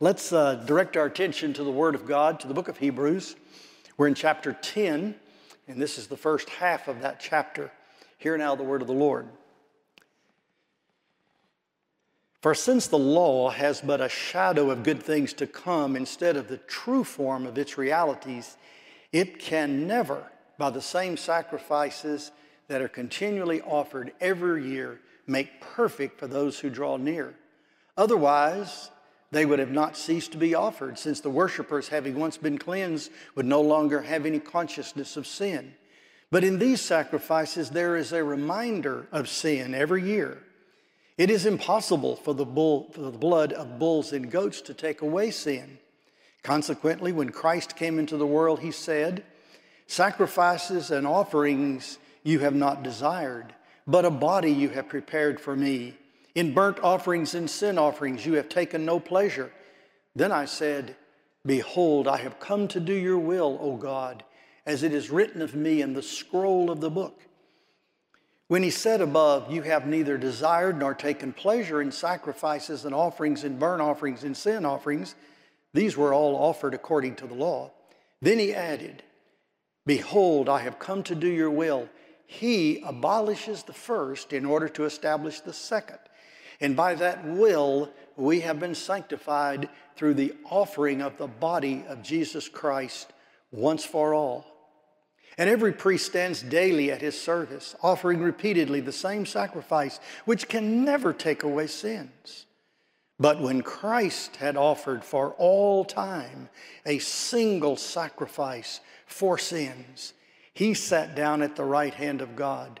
Let's uh, direct our attention to the Word of God, to the book of Hebrews. We're in chapter 10, and this is the first half of that chapter. Hear now the Word of the Lord. For since the law has but a shadow of good things to come instead of the true form of its realities, it can never, by the same sacrifices that are continually offered every year, make perfect for those who draw near. Otherwise, they would have not ceased to be offered, since the worshippers, having once been cleansed, would no longer have any consciousness of sin. But in these sacrifices, there is a reminder of sin every year. It is impossible for the, bull, for the blood of bulls and goats to take away sin. Consequently, when Christ came into the world, he said, Sacrifices and offerings you have not desired, but a body you have prepared for me. In burnt offerings and sin offerings you have taken no pleasure. Then I said, Behold, I have come to do your will, O God, as it is written of me in the scroll of the book. When he said above, You have neither desired nor taken pleasure in sacrifices and offerings and burnt offerings and sin offerings, these were all offered according to the law. Then he added, Behold, I have come to do your will. He abolishes the first in order to establish the second. And by that will, we have been sanctified through the offering of the body of Jesus Christ once for all. And every priest stands daily at his service, offering repeatedly the same sacrifice, which can never take away sins. But when Christ had offered for all time a single sacrifice for sins, he sat down at the right hand of God,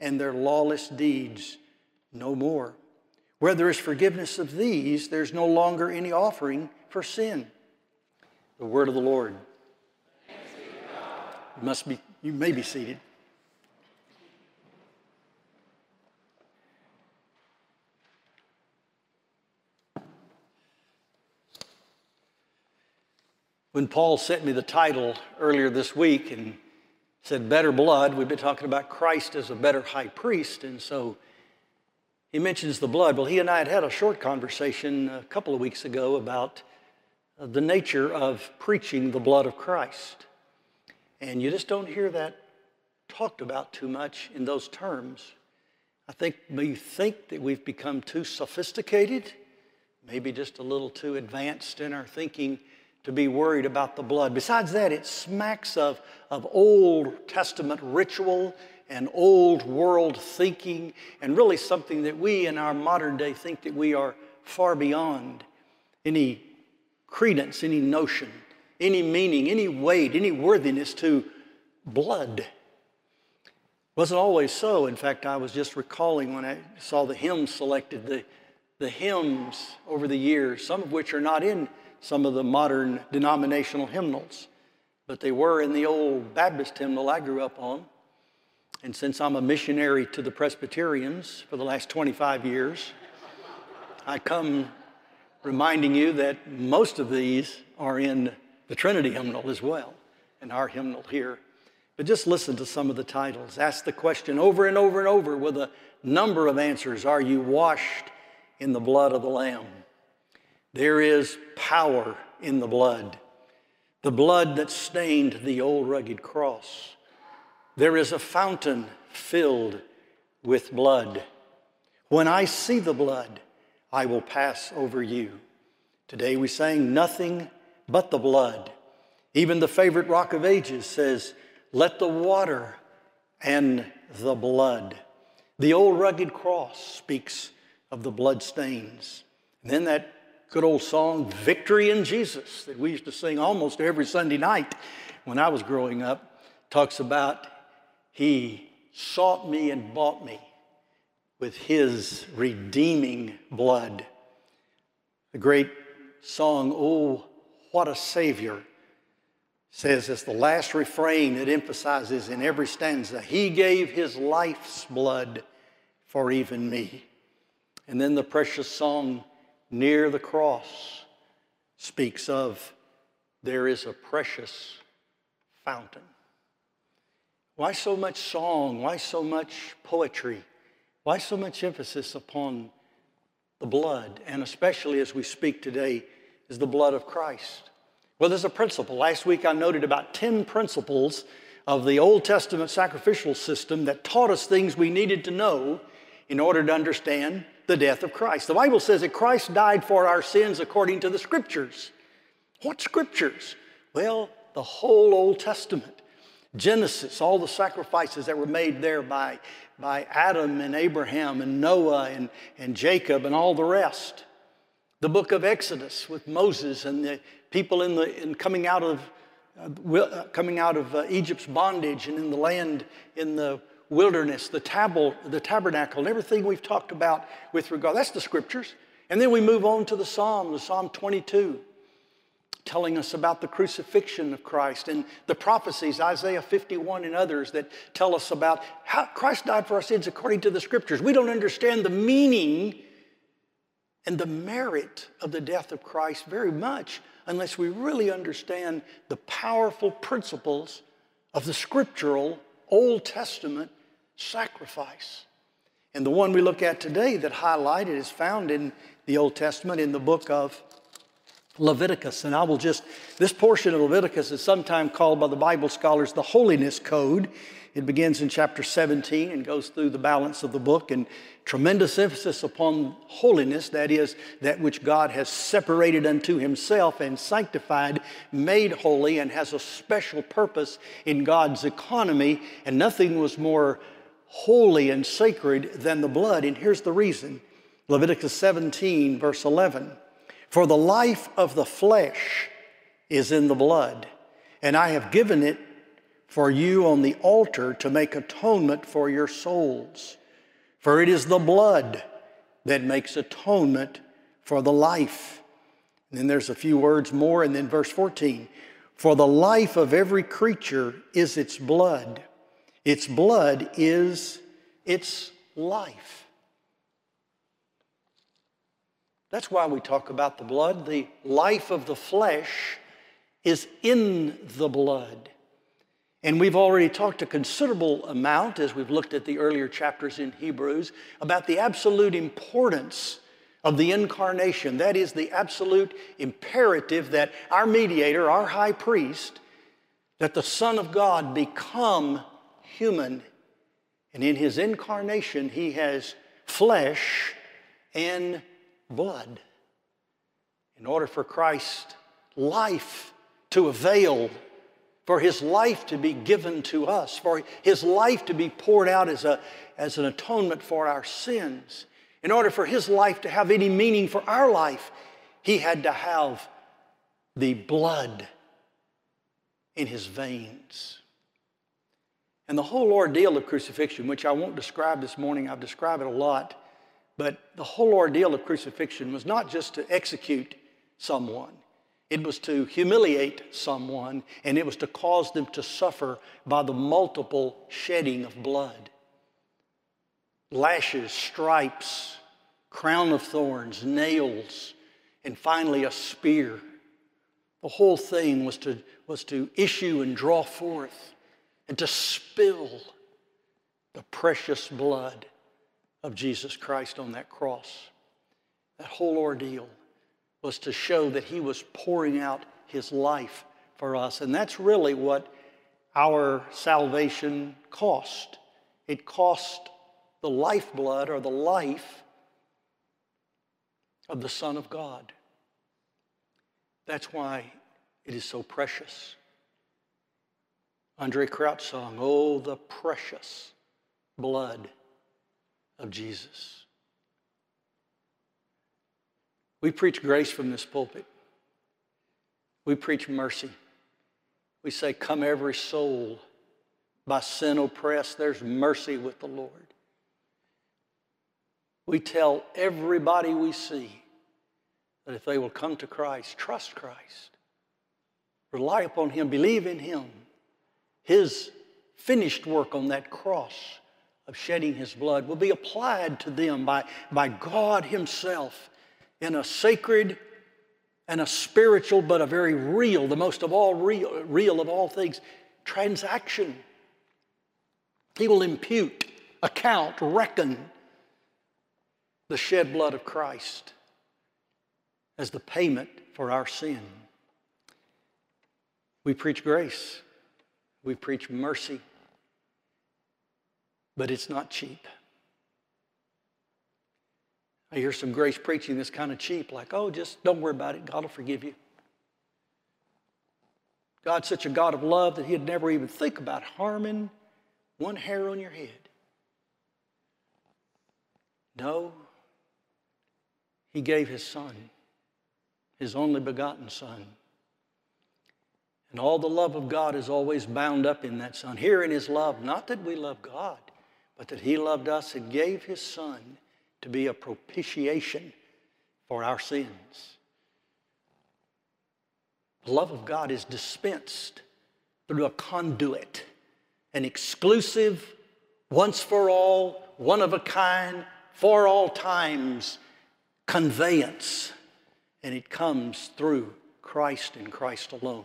and their lawless deeds no more. Where there is forgiveness of these, there's no longer any offering for sin. The word of the Lord. You must be, you may be seated. When Paul sent me the title earlier this week and said better blood, we've been talking about Christ as a better high priest, and so he mentions the blood. Well, he and I had had a short conversation a couple of weeks ago about uh, the nature of preaching the blood of Christ. And you just don't hear that talked about too much in those terms. I think we think that we've become too sophisticated, maybe just a little too advanced in our thinking to be worried about the blood. Besides that, it smacks of, of Old Testament ritual and old world thinking, and really something that we in our modern day think that we are far beyond any credence, any notion any meaning, any weight, any worthiness to blood. Wasn't always so. In fact, I was just recalling when I saw the hymns selected, the, the hymns over the years, some of which are not in some of the modern denominational hymnals, but they were in the old Baptist hymnal I grew up on. And since I'm a missionary to the Presbyterians for the last 25 years, I come reminding you that most of these are in the Trinity hymnal as well, and our hymnal here. But just listen to some of the titles. Ask the question over and over and over with a number of answers Are you washed in the blood of the Lamb? There is power in the blood, the blood that stained the old rugged cross. There is a fountain filled with blood. When I see the blood, I will pass over you. Today we sang, Nothing but the blood. Even the favorite rock of ages says, Let the water and the blood. The old rugged cross speaks of the blood stains. And then that good old song, Victory in Jesus, that we used to sing almost every Sunday night when I was growing up, talks about He sought me and bought me with His redeeming blood. The great song, Oh, What a Savior, says it's the last refrain it emphasizes in every stanza He gave His life's blood for even me. And then the precious song, Near the Cross, speaks of there is a precious fountain. Why so much song? Why so much poetry? Why so much emphasis upon the blood? And especially as we speak today, is the blood of Christ. Well, there's a principle. Last week I noted about 10 principles of the Old Testament sacrificial system that taught us things we needed to know in order to understand the death of Christ. The Bible says that Christ died for our sins according to the scriptures. What scriptures? Well, the whole Old Testament. Genesis, all the sacrifices that were made there by, by Adam and Abraham and Noah and, and Jacob and all the rest. The book of Exodus with Moses and the people in the, in coming out of, uh, uh coming out of uh, Egypt's bondage and in the land in the wilderness, the, tab- the tabernacle, and everything we've talked about with regard. That's the scriptures. And then we move on to the Psalm, the Psalm 22, telling us about the crucifixion of Christ and the prophecies, Isaiah 51 and others, that tell us about how Christ died for our sins according to the scriptures. We don't understand the meaning and the merit of the death of Christ very much unless we really understand the powerful principles of the scriptural Old Testament sacrifice. And the one we look at today that highlighted is found in the Old Testament in the book of Leviticus. And I will just, this portion of Leviticus is sometimes called by the Bible scholars the Holiness Code. It begins in chapter 17 and goes through the balance of the book, and tremendous emphasis upon holiness, that is, that which God has separated unto Himself and sanctified, made holy, and has a special purpose in God's economy. And nothing was more holy and sacred than the blood. And here's the reason Leviticus 17, verse 11 For the life of the flesh is in the blood, and I have given it for you on the altar to make atonement for your souls. For it is the blood that makes atonement for the life. And then there's a few words more, and then verse 14 For the life of every creature is its blood, its blood is its life. That's why we talk about the blood. The life of the flesh is in the blood. And we've already talked a considerable amount as we've looked at the earlier chapters in Hebrews about the absolute importance of the incarnation. That is the absolute imperative that our mediator, our high priest, that the Son of God become human. And in his incarnation, he has flesh and blood. In order for Christ's life to avail for his life to be given to us, for his life to be poured out as, a, as an atonement for our sins. In order for his life to have any meaning for our life, he had to have the blood in his veins. And the whole ordeal of crucifixion, which I won't describe this morning, I've described it a lot, but the whole ordeal of crucifixion was not just to execute someone. It was to humiliate someone, and it was to cause them to suffer by the multiple shedding of blood. Lashes, stripes, crown of thorns, nails, and finally a spear. The whole thing was to, was to issue and draw forth and to spill the precious blood of Jesus Christ on that cross. That whole ordeal was to show that he was pouring out his life for us. And that's really what our salvation cost. It cost the lifeblood or the life of the Son of God. That's why it is so precious. Andraé Crouch song, Oh, the precious blood of Jesus. We preach grace from this pulpit. We preach mercy. We say, Come, every soul by sin oppressed, there's mercy with the Lord. We tell everybody we see that if they will come to Christ, trust Christ, rely upon Him, believe in Him, His finished work on that cross of shedding His blood will be applied to them by, by God Himself in a sacred and a spiritual, but a very real, the most of all real, real of all things, transaction. He will impute, account, reckon the shed blood of Christ as the payment for our sin. We preach grace, we preach mercy, but it's not cheap. I hear some grace preaching that's kind of cheap, like, oh, just don't worry about it, God will forgive you. God's such a God of love that He'd never even think about harming one hair on your head. No, He gave His Son, His only begotten Son. And all the love of God is always bound up in that Son. Here in His love, not that we love God, but that He loved us and gave His Son to be a propitiation for our sins. The love of God is dispensed through a conduit, an exclusive, once for all, one of a kind, for all times conveyance. And it comes through Christ and Christ alone.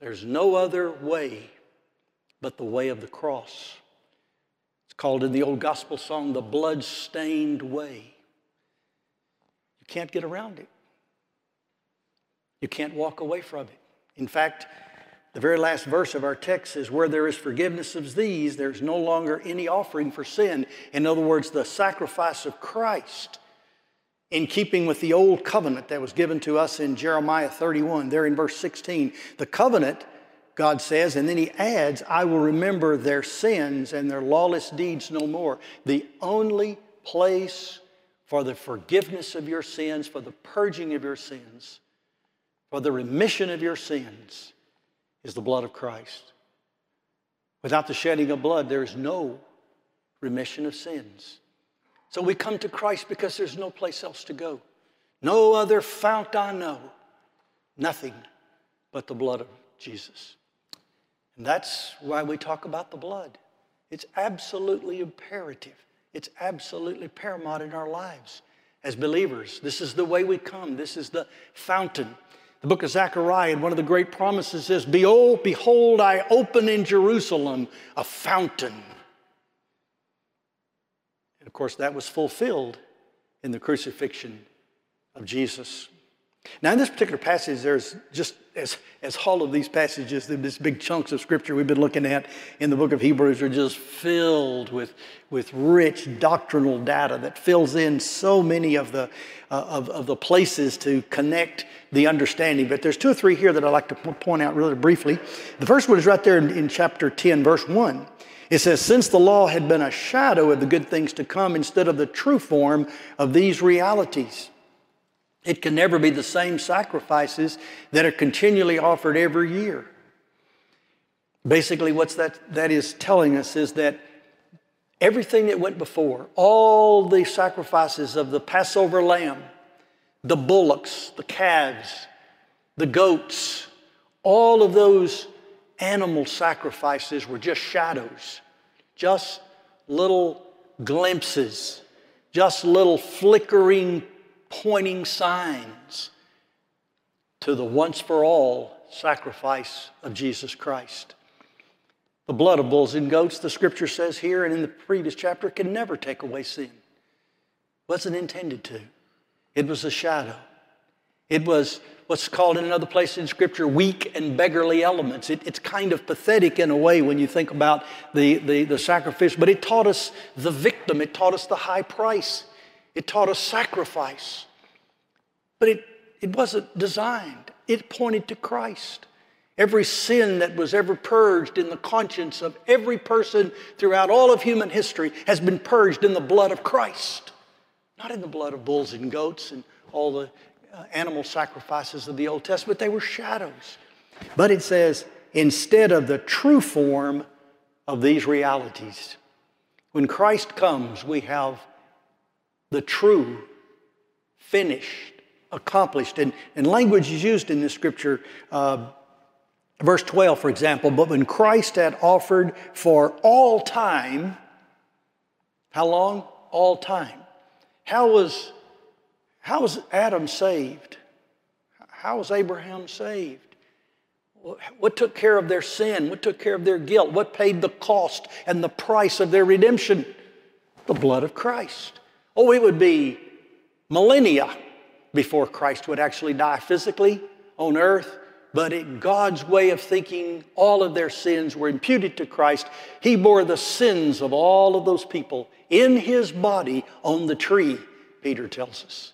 There's no other way but the way of the cross. It's called in the old gospel song the blood stained way. You can't get around it. You can't walk away from it. In fact, the very last verse of our text says, Where there is forgiveness of these, there's no longer any offering for sin. In other words, the sacrifice of Christ, in keeping with the old covenant that was given to us in Jeremiah 31, there in verse 16. The covenant, God says, and then He adds, I will remember their sins and their lawless deeds no more. The only place for the forgiveness of your sins, for the purging of your sins, for the remission of your sins is the blood of Christ. Without the shedding of blood, there is no remission of sins. So we come to Christ because there's no place else to go. No other fount I know. Nothing but the blood of Jesus. And that's why we talk about the blood. It's absolutely imperative. It's absolutely paramount in our lives as believers. This is the way we come. This is the fountain the book of Zechariah, and one of the great promises is Behold, behold, I open in Jerusalem a fountain. Of course, that was fulfilled in the crucifixion of Jesus. Now, in this particular passage, there's just as, as all of these passages, these big chunks of scripture we've been looking at in the book of Hebrews are just filled with, with rich doctrinal data that fills in so many of the, uh, of, of the places to connect the understanding. But there's two or three here that I'd like to point out really briefly. The first one is right there in, in chapter 10, verse 1. It says, Since the law had been a shadow of the good things to come instead of the true form of these realities. It can never be the same sacrifices that are continually offered every year. Basically, what that, that is telling us is that everything that went before, all the sacrifices of the Passover lamb, the bullocks, the calves, the goats, all of those animal sacrifices were just shadows, just little glimpses, just little flickering pointing signs to the once for all sacrifice of Jesus Christ. The blood of bulls and goats, the scripture says here and in the previous chapter, can never take away sin. Wasn't intended to. It was a shadow. It was what's called in another place in Scripture weak and beggarly elements. It, it's kind of pathetic in a way when you think about the, the, the sacrifice, but it taught us the victim, it taught us the high price. It taught us sacrifice. But it, it wasn't designed, it pointed to Christ. Every sin that was ever purged in the conscience of every person throughout all of human history has been purged in the blood of Christ, not in the blood of bulls and goats and all the animal sacrifices of the Old Testament. They were shadows. But it says, instead of the true form of these realities, when Christ comes, we have the true finished, accomplished. And, and language is used in this scripture. Uh, verse 12, for example, but when Christ had offered for all time, how long? All time. How was, how was Adam saved? How was Abraham saved? What took care of their sin? What took care of their guilt? What paid the cost and the price of their redemption? The blood of Christ. Oh, it would be millennia before Christ would actually die physically on earth, but in God's way of thinking, all of their sins were imputed to Christ. He bore the sins of all of those people in his body on the tree, Peter tells us.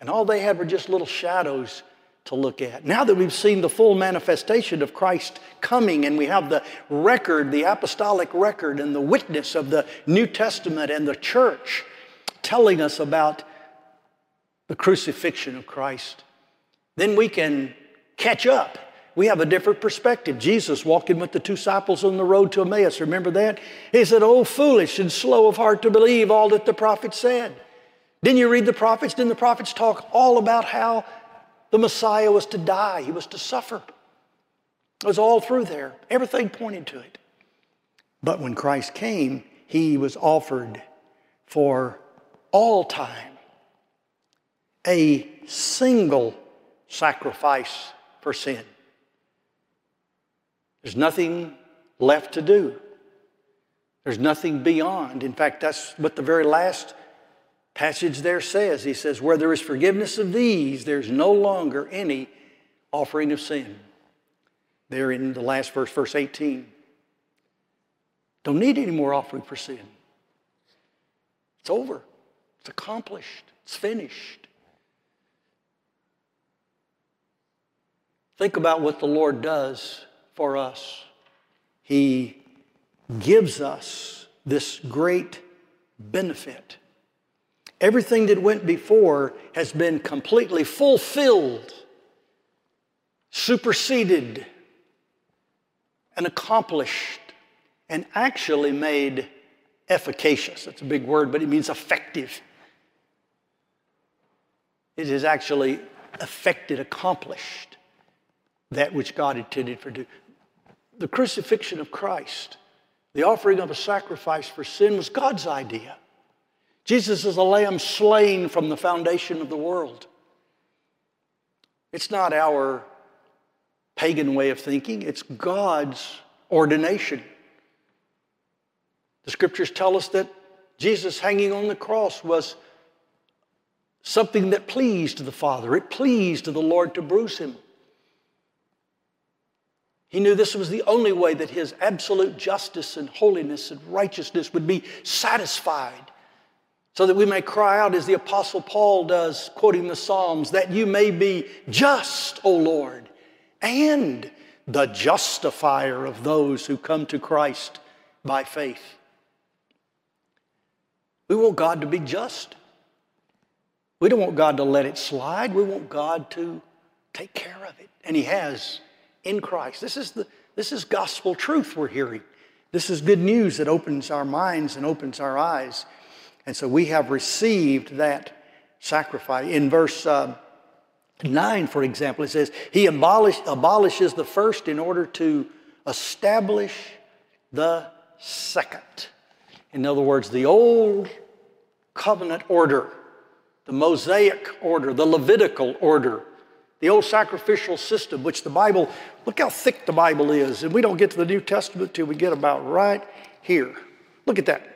And all they had were just little shadows to look at. Now that we've seen the full manifestation of Christ coming and we have the record, the apostolic record, and the witness of the New Testament and the church telling us about the crucifixion of Christ, then we can catch up. We have a different perspective. Jesus walking with the disciples on the road to Emmaus, remember that? He said, Oh, foolish and slow of heart to believe all that the prophets said. Didn't you read the prophets? Didn't the prophets talk all about how the Messiah was to die, he was to suffer. It was all through there. Everything pointed to it. But when Christ came, he was offered for all time a single sacrifice for sin. There's nothing left to do. There's nothing beyond. In fact, that's what the very last passage there says. He says, Where there is forgiveness of these, there's no longer any offering of sin. There in the last verse, verse 18. Don't need any more offering for sin. It's over, it's accomplished, it's finished. Think about what the Lord does for us. He gives us this great benefit Everything that went before has been completely fulfilled, superseded, and accomplished, and actually made efficacious. That's a big word, but it means effective. It has actually affected, accomplished that which God intended for do. The crucifixion of Christ, the offering of a sacrifice for sin, was God's idea. Jesus is a lamb slain from the foundation of the world. It's not our pagan way of thinking, it's God's ordination. The scriptures tell us that Jesus hanging on the cross was something that pleased the Father. It pleased the Lord to bruise him. He knew this was the only way that his absolute justice and holiness and righteousness would be satisfied so that we may cry out as the Apostle Paul does, quoting the Psalms, that you may be just, O Lord, and the justifier of those who come to Christ by faith. We want God to be just. We don't want God to let it slide. We want God to take care of it. And He has in Christ. This is, the, this is gospel truth we're hearing. This is good news that opens our minds and opens our eyes. And so we have received that sacrifice. In verse uh, 9, for example, it says, He abolish, abolishes the first in order to establish the second. In other words, the old covenant order, the Mosaic order, the Levitical order, the old sacrificial system, which the Bible, look how thick the Bible is. And we don't get to the New Testament till we get about right here. Look at that.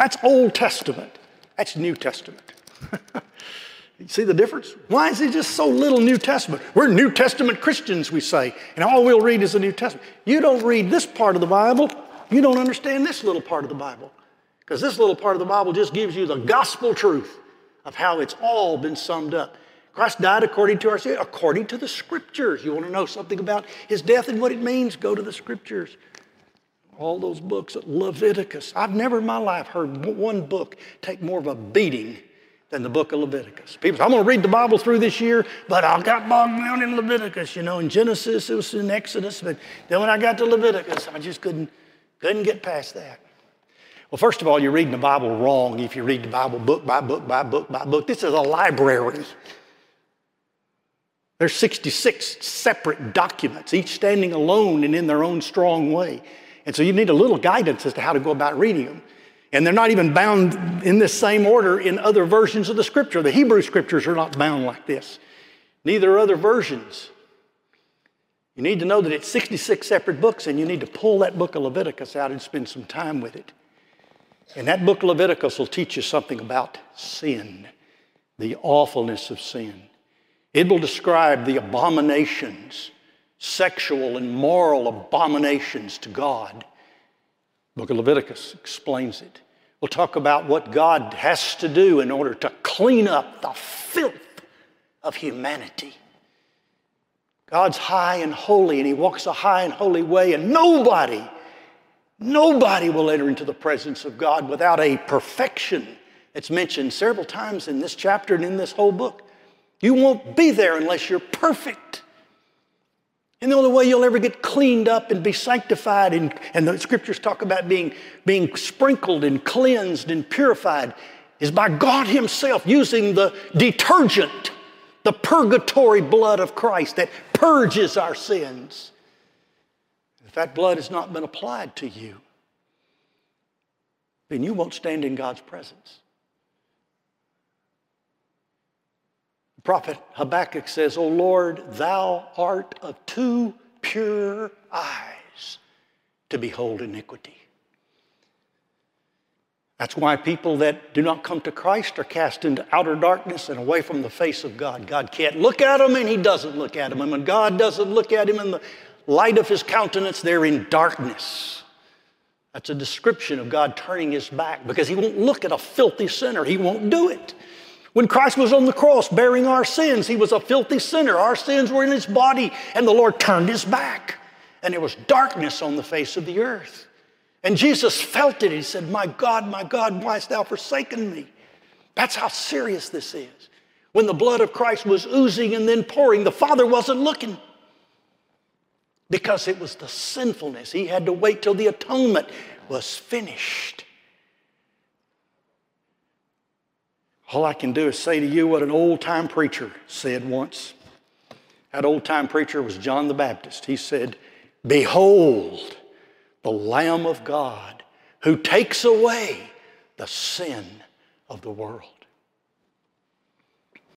That's Old Testament. That's New Testament. you see the difference? Why is it just so little New Testament? We're New Testament Christians, we say, and all we'll read is the New Testament. You don't read this part of the Bible, you don't understand this little part of the Bible. Because this little part of the Bible just gives you the gospel truth of how it's all been summed up. Christ died according to our sin, according to the scriptures. You want to know something about his death and what it means? Go to the scriptures all those books, Leviticus. I've never in my life heard one book take more of a beating than the book of Leviticus. People say, I'm going to read the Bible through this year, but I got bogged down in Leviticus. You know, in Genesis, it was in Exodus, but then when I got to Leviticus, I just couldn't, couldn't get past that. Well, first of all, you're reading the Bible wrong if you read the Bible book by book by book by book. This is a library. There's 66 separate documents, each standing alone and in their own strong way. And so you need a little guidance as to how to go about reading them. And they're not even bound in this same order in other versions of the scripture. The Hebrew scriptures are not bound like this, neither are other versions. You need to know that it's 66 separate books, and you need to pull that book of Leviticus out and spend some time with it. And that book of Leviticus will teach you something about sin, the awfulness of sin. It will describe the abominations, sexual and moral abominations to God. Book of Leviticus explains it. We'll talk about what God has to do in order to clean up the filth of humanity. God's high and holy, and He walks a high and holy way, and nobody, nobody will enter into the presence of God without a perfection. It's mentioned several times in this chapter and in this whole book. You won't be there unless you're perfect. And the only way you'll ever get cleaned up and be sanctified, and, and the scriptures talk about being, being sprinkled and cleansed and purified, is by God Himself using the detergent, the purgatory blood of Christ that purges our sins. If that blood has not been applied to you, then you won't stand in God's presence. Prophet Habakkuk says, O Lord, thou art of too pure eyes to behold iniquity. That's why people that do not come to Christ are cast into outer darkness and away from the face of God. God can't look at them and He doesn't look at them. And when God doesn't look at him in the light of His countenance, they're in darkness. That's a description of God turning His back because He won't look at a filthy sinner, He won't do it. When Christ was on the cross bearing our sins, he was a filthy sinner. Our sins were in his body, and the Lord turned his back. And there was darkness on the face of the earth. And Jesus felt it. He said, My God, my God, why hast thou forsaken me? That's how serious this is. When the blood of Christ was oozing and then pouring, the Father wasn't looking because it was the sinfulness. He had to wait till the atonement was finished. All I can do is say to you what an old time preacher said once. That old time preacher was John the Baptist. He said, Behold, the Lamb of God who takes away the sin of the world.